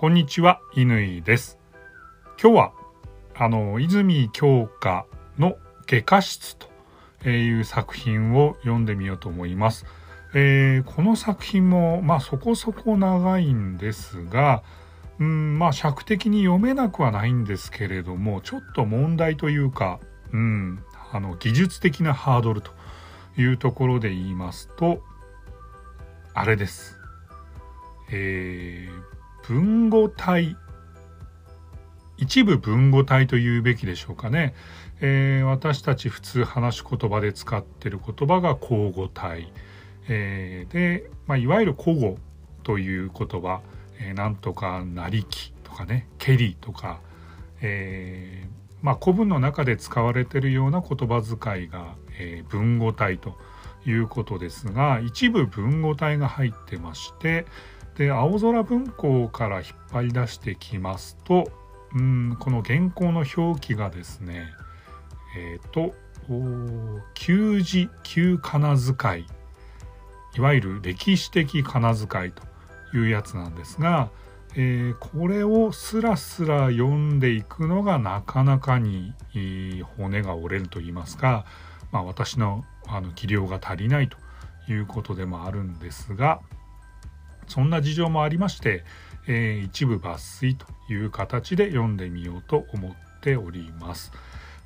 こんにちは、乾です。今日は、あの、泉鏡花の外科室という作品を読んでみようと思います。えー、この作品も、まあそこそこ長いんですが、うん、まあ尺的に読めなくはないんですけれども、ちょっと問題というか、うん、あの、技術的なハードルというところで言いますと、あれです。えー、文語体。一部文語体と言うべきでしょうかね、えー、私たち普通話し言葉で使ってる言葉が口語体、えー、で、まあ、いわゆる古語という言葉、えー、なんとかなりきとかね。けりとか、え、まあ、古文の中で使われてるような言葉遣いが、えー、文語体ということですが一部文語体が入ってましてで青空文庫から引っ張り出してきますとうんこの原稿の表記がですねえっ、ー、と旧字旧仮名遣いいわゆる歴史的仮名遣いというやつなんですが、えー、これをスラスラ読んでいくのがなかなかに骨が折れると言いますか、まあ、私のあの技量が足りないということでもあるんですが、そんな事情もありまして、えー、一部抜粋という形で読んでみようと思っております。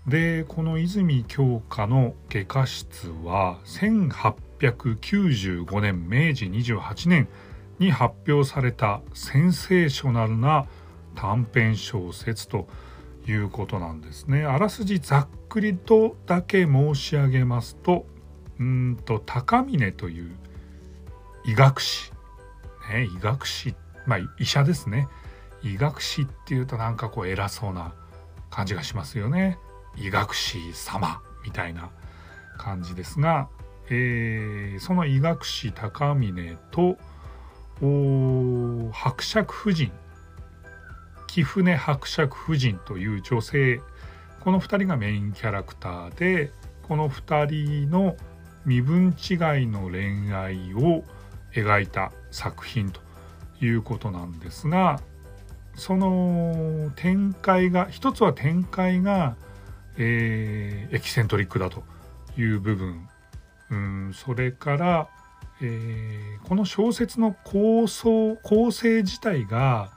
でこの泉鏡花の外科室は1895年明治28年に発表されたセンセーショナルな短編小説ということなんですね。あらすじざっくりとだけ申し上げますとうんと高峰という医学士ね、医学士、まあ医者ですね。医学士っていうとなんかこう偉そうな感じがしますよね。医学士様みたいな感じですが、えー、その医学士高峰と伯爵夫人貴船伯爵夫人という女性この2人がメインキャラクターでこの2人の身分違いの恋愛を描いた作品ということなんですがその展開が一つは展開が、えー、エキセントリックだという部分うんそれから、えー、この小説の構想構成自体が、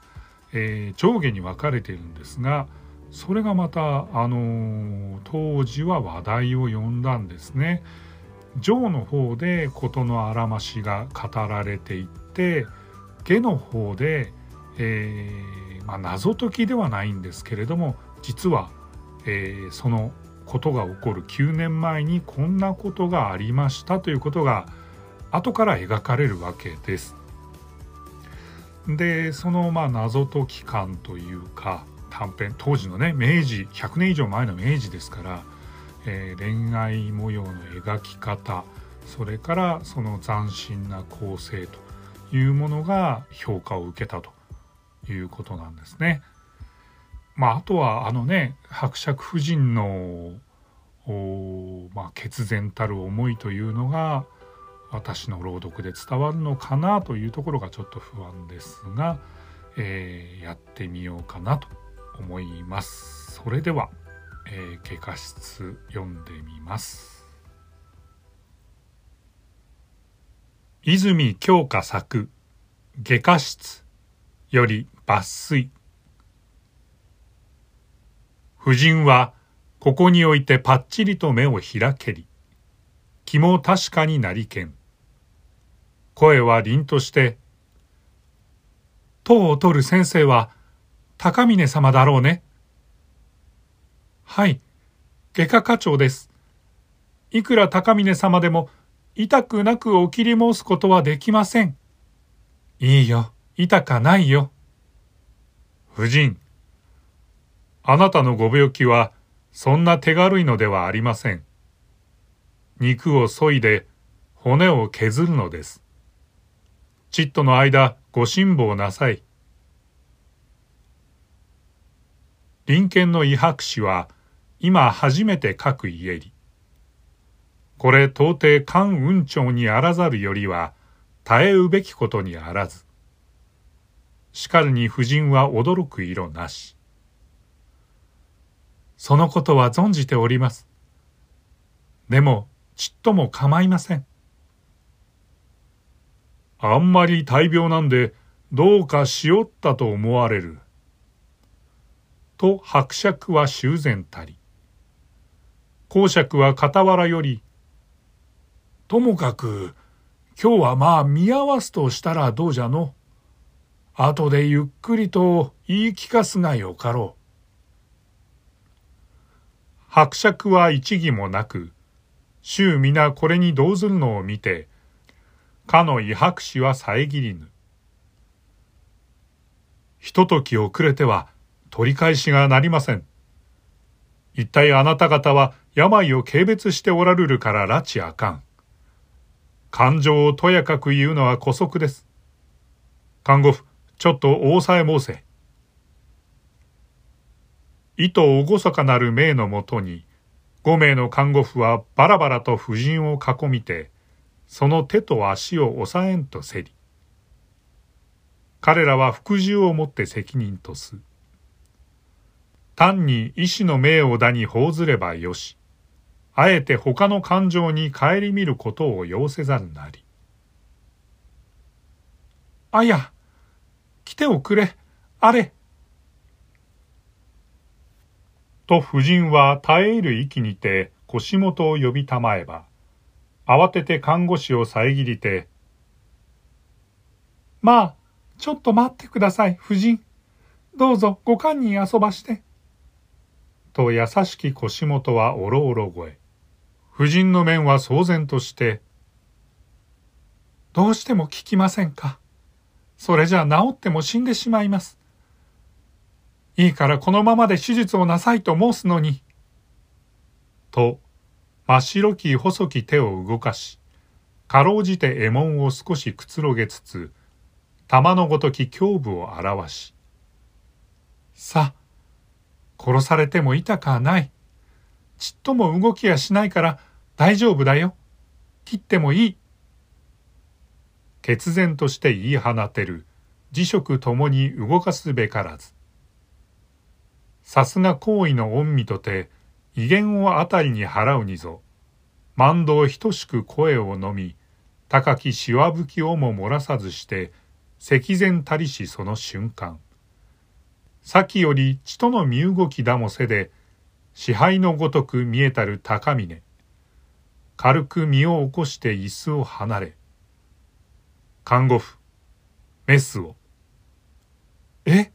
えー、上下に分かれているんですがそれがまた、あの、当時は話題を呼んだんですね。上の方で事のあらましが語られていって下の方で、えー、まあ、謎解きではないんですけれども実は、えー、そのことが起こる9年前にこんなことがありましたということが後から描かれるわけです。でそのまあ謎解き感というか短編当時のね明治100年以上前の明治ですからえー、恋愛模様の描き方それからその斬新な構成というものが評価を受けたということなんですね。まあ、あとはあのね伯爵夫人のまあ、決然たる思いというのが私の朗読で伝わるのかなというところがちょっと不安ですが、えー、やってみようかなと思います。それではえー、外科室読んでみます。泉鏡花作外科室より抜粋。夫人はここにおいてパッチリと目を開けり気も確かになりけん。声は凛として「塔を取る先生は高峰様だろうね」はい、外科課長です。いくら高峰様でも痛くなくお切り申すことはできません。いいよ、痛かないよ。夫人、あなたのご病気はそんな手軽いのではありません。肉を削いで骨を削るのです。ちっとの間ご辛抱なさい。隣県の医博士は今初めて書く家り。これ到底官運長にあらざるよりは、耐えうべきことにあらず。しかるに夫人は驚く色なし。そのことは存じております。でも、ちっとも構いません。あんまり大病なんで、どうかしおったと思われる。と伯爵は修繕たり。公爵は傍らより、ともかく、今日はまあ見合わすとしたらどうじゃの。後でゆっくりと言い聞かすがよかろう。伯爵は一義もなく、衆皆これに動ずるのを見て、かの威迫士は遮りぬ。ひととき遅れては取り返しがなりません。一体あなた方は病を軽蔑しておられるから拉致あかん。感情をとやかく言うのは姑息です。看護婦、ちょっと大さえ申せ。意図厳かなる命のもとに、五名の看護婦はバラバラと婦人を囲みて、その手と足を押さえんとせり。彼らは服従をもって責任とす。単に医師の命をだに報ずればよし。あえて他の感情に顧みることを要せざるなり。あや、来ておくれ、あれ。と夫人は耐え入る息にて腰元を呼びたまえば、慌てて看護師を遮りて、まあ、ちょっと待ってください、夫人。どうぞご堪忍遊ばして。と優しき腰元はおろおろ声。夫人の面は騒然として、どうしても聞きませんか？それじゃ治っても死んでしまいます。いいからこのままで手術をなさいと申すのに。と、真っ白き細き手を動かし、かろうじて獲物を少しくつろげつつ、玉のごとき胸部を表し、さ、殺されても痛かない。ちっとも動きやしないから大丈夫だよ。切ってもいい。決然として言い放てる、辞職ともに動かすべからず。さすが行為の恩義とて、威厳をあたりに払うにぞ。万道等しく声をのみ、高きしわぶきをも漏らさずして、石前たりしその瞬間。先より血との身動きだもせで、支配のごとく見えたる高峰。軽く身を起こして椅子を離れ。看護婦、メスを。え？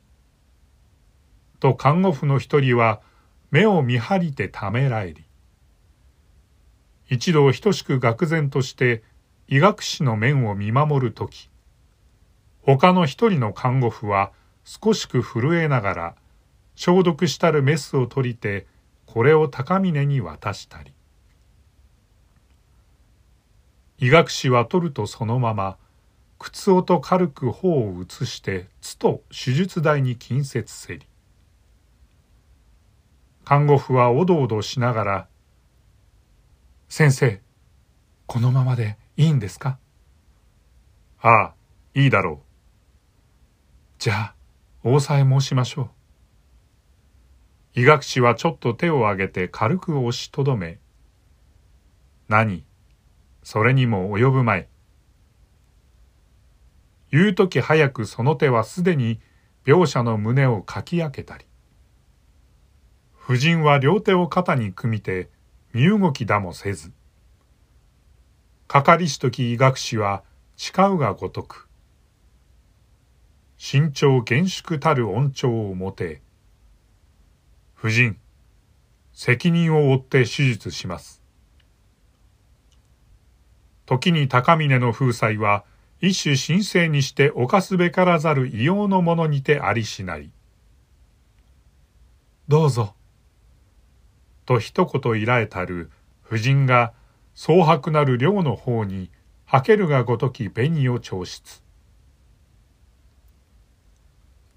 と看護婦の一人は目を見張りてためらえり。一度等しく愕然として医学士の面を見守るとき、他の一人の看護婦は少しく震えながら消毒したるメスを取りてこれを高峰に渡したり。医学士は取るとそのまま靴音軽く頬を移してつと手術台に近接せり。看護婦はおどおどしながら、先生、このままでいいんですか？ああ、いいだろう。じゃあ、おさえ申しましょう。医学士はちょっと手を挙げて軽く押しとどめ、何？それにも及ぶまい。言うとき早くその手はすでに描写の胸をかき開けたり。夫人は両手を肩に組みて身動きだもせず。かかりしとき医学士は誓うがごとく。慎重厳粛たる恩寵をもて、夫人、責任を負って手術します。時に高峰の風采は一種神聖にして犯すべからざる異様のものにてありしない。どうぞ。と一言いらえたる夫人が蒼白なる寮の方にはけるがごとき紅を調出。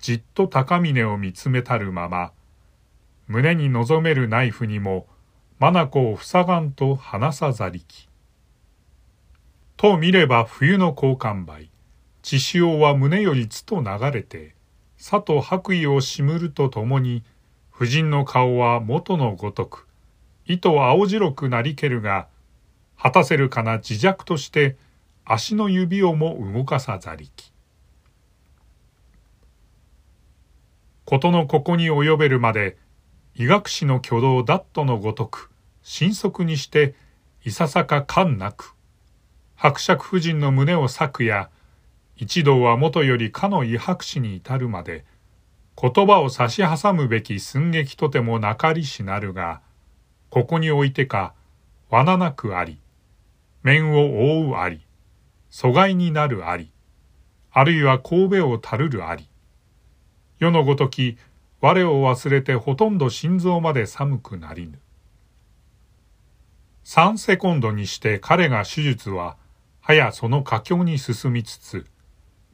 じっと高峰を見つめたるまま、胸に望めるナイフにも、眼を塞がんと離さざりき。と見れば冬の交換梅、血潮は胸よりつと流れて、さと白衣をしむるとともに婦人の顔は元のごとく糸青白くなりけるが果たせるかな自弱として足の指をも動かさざりき。ことのここに及べるまで医学史の挙動ダットのごとく神速にしていささか感なく伯爵夫人の胸を裂くや一同はもとよりかの医白史に至るまで言葉を差し挟むべき寸劇とてもなかりしなるがここにおいてか罠なくあり面を覆うあり阻害になるありあるいは神戸をたるるあり世のごとき我を忘れてほとんど心臓まで寒くなりぬ。3セコンドにして彼が手術は、はやその佳境に進みつつ、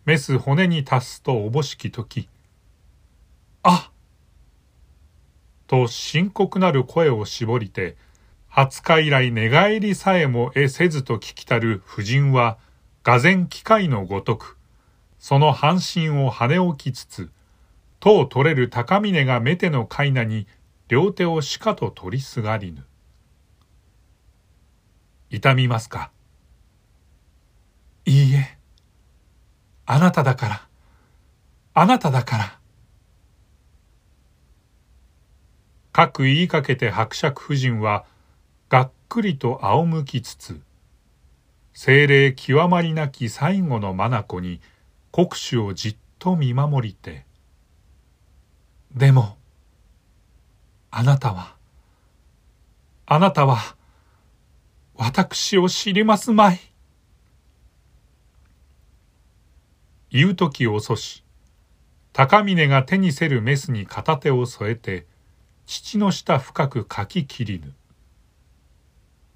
メス骨に達すとおぼしき時、あと深刻なる声を絞りて、20日以来寝返りさえも得せずと聞きたる婦人は、がぜ機械のごとく、その半身を跳ね置きつつ、とを取れる高峰がメテの飼いなに両手をしかと取りすがりぬ。痛みますか？いいえ。あなただから。あなただから。かく言いかけて伯爵夫人はがっくりと仰向きつつ精霊極まりなき最後の眼に国主をじっと見守りてでも、あなたは、あなたは、私を知りますまい。言う時遅し、高峰が手にせるメスに片手を添えて、父の下深くかき切りぬ。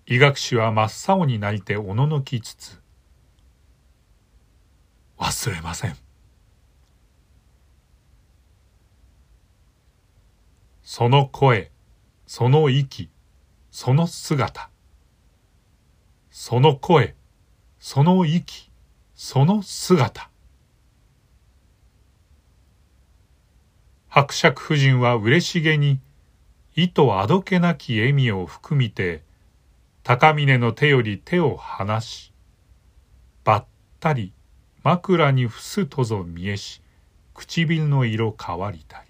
医学士は真っ青になりておののきつつ、忘れません。その声、その息、その姿。その声、その息、その姿。伯爵夫人は嬉しげに、意図あどけなき笑みを含みて、高峰の手より手を離し、ばったり枕に伏すとぞ見えし、唇の色変わりたい。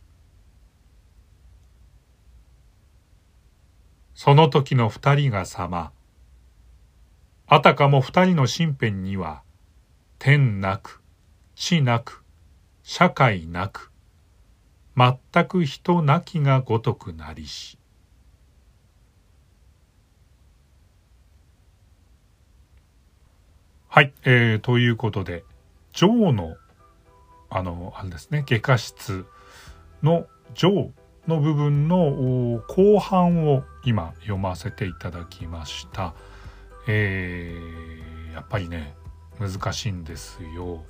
その時の二人が様。あたかも二人の身辺には、天なく、地なく、社会なく、全く人なきがごとくなりし。はい、えー、ということで、ジョーの、あの、あれですね、外科室のジョーの部分の後半を今読ませていただきました。えー、やっぱりね難しいんですよ。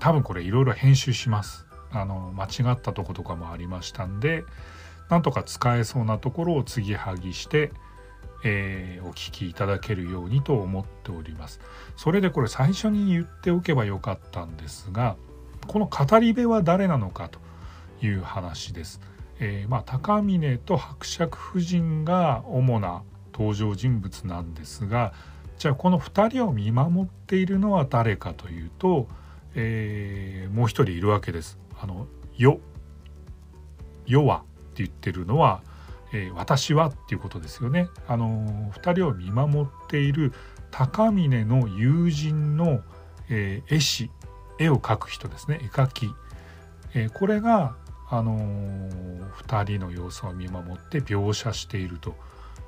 多分これいろいろ編集します。あの間違ったとことかもありましたんでなんとか使えそうなところを継ぎはぎして、えー、お聞きいただけるようにと思っております。それでこれ最初に言っておけばよかったんですがこの語り部は誰なのかという話です。えー、まあ、高峰と伯爵夫人が主な登場人物なんですがじゃあこの2人を見守っているのは誰かというと、えー、もう一人いるわけです。あのよよはって言ってるのは、えー、私はっていうことですよね。あの2人を見守っている高峰の友人の、えー、絵師絵を描く人ですね絵描き、えー、これがあのー、2人の様子を見守って描写していると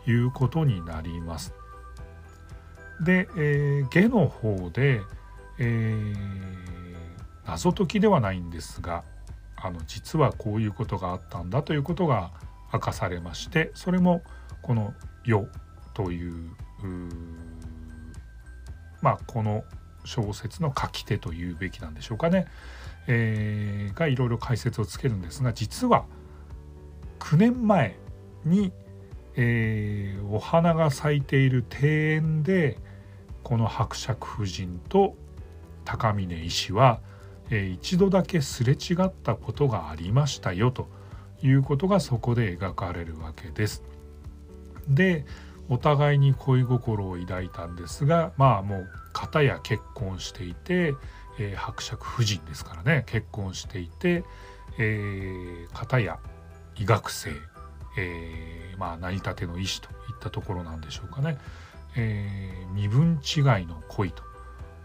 いうことになります。で、えー、下の方で、えー、謎解きではないんですがあの実はこういうことがあったんだということが明かされましてそれもこの「世」というまあこの小説の書き手というべきなんでしょうかね。えー、がいろいろ解説をつけるんですが実は9年前に、えー、お花が咲いている庭園でこの伯爵夫人と高峰医師は、えー、一度だけすれ違ったことがありましたよということがそこで描かれるわけです。でお互いに恋心を抱いたんですがまあもう片や結婚していて、えー、伯爵夫人ですからね結婚していて、えー、片や医学生、えー、まあ成り立ての医師といったところなんでしょうかね、えー、身分違いの恋と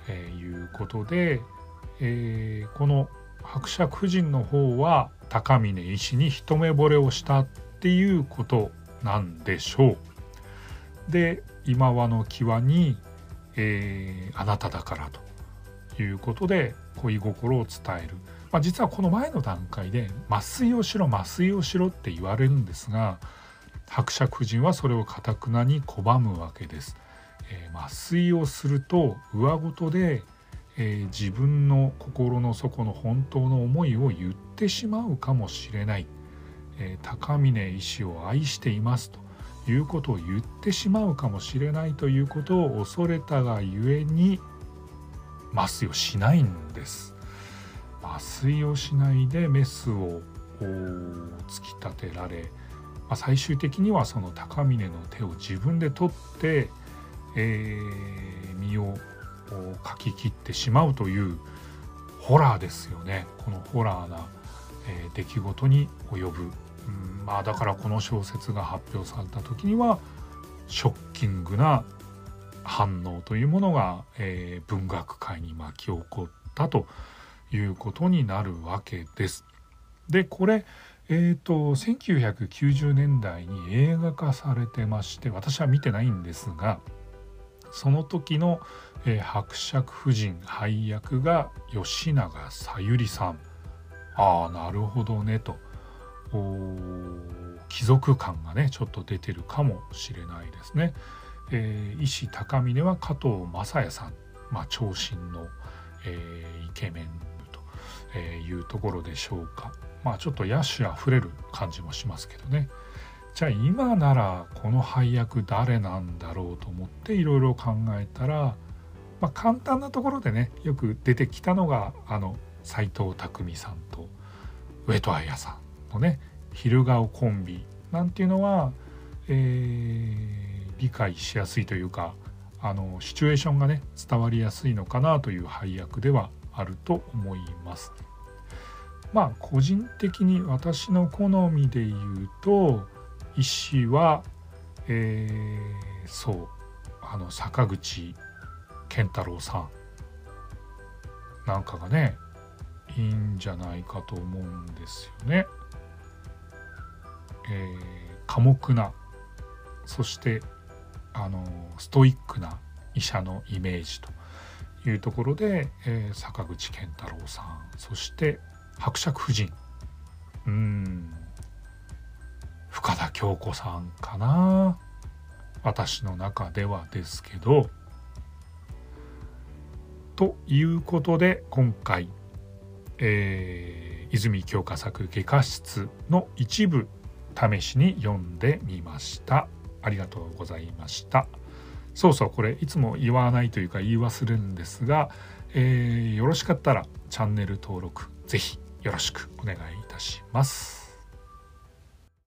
えいうことで、えー、この伯爵夫人の方は高峰医師に一目惚れをしたっていうことなんでしょう。で今和の際に、えー、あなただからということで恋心を伝える、まあ、実はこの前の段階で麻酔をしろ麻酔をしろって言われるんですが伯爵夫人はそれをかたくなに拒むわけです。えー、麻酔をすると上ごとで、えー、自分の心の底の本当の思いを言ってしまうかもしれない、えー、高峰医師を愛していますということを言ってしまうかもしれないということを恐れたがゆえに麻酔をしないんです。麻酔をしないでメスを突き立てられ、まあ、最終的にはその高峰の手を自分で取って、えー、身をかき切ってしまうというホラーですよねこのホラーな、えー、出来事に及ぶうんまあだからこの小説が発表された時にはショッキングな反応というものが、えー、文学界に巻き起こったということになるわけです。でこれえーと、1990年代に映画化されてまして私は見てないんですがその時の、えー、伯爵夫人配役が吉永小百合さんああなるほどねと貴族感がねちょっと出てるかもしれないですね。えー、医師高峰は加藤雅也さん、まあ、長身の、えー、イケメンとえいうところでしょうか。まあちょっと野手あふれる感じもしますけどね。じゃあ今ならこの配役誰なんだろうと思っていろいろ考えたら、まあ、簡単なところでねよく出てきたのがあの斎藤工さんと上戸彩さんのね昼顔コンビなんていうのは、えー、理解しやすいというかあのシチュエーションがね伝わりやすいのかなという配役ではあると思います。まあ個人的に私の好みで言うと石は、えー、そうあの坂口健太郎さんなんかがねいいんじゃないかと思うんですよね。えー、寡黙なそしてあのストイックな医者のイメージというところで、えー、坂口健太郎さんそして伯爵夫人うん深田恭子さんかな。私の中ではですけど。ということで今回、えー、泉鏡花作外科室の一部試しに読んでみました。ありがとうございました。そうそうこれいつも言わないというか言い忘れるんですが、えー、よろしかったらチャンネル登録ぜひよろしくお願いいたします。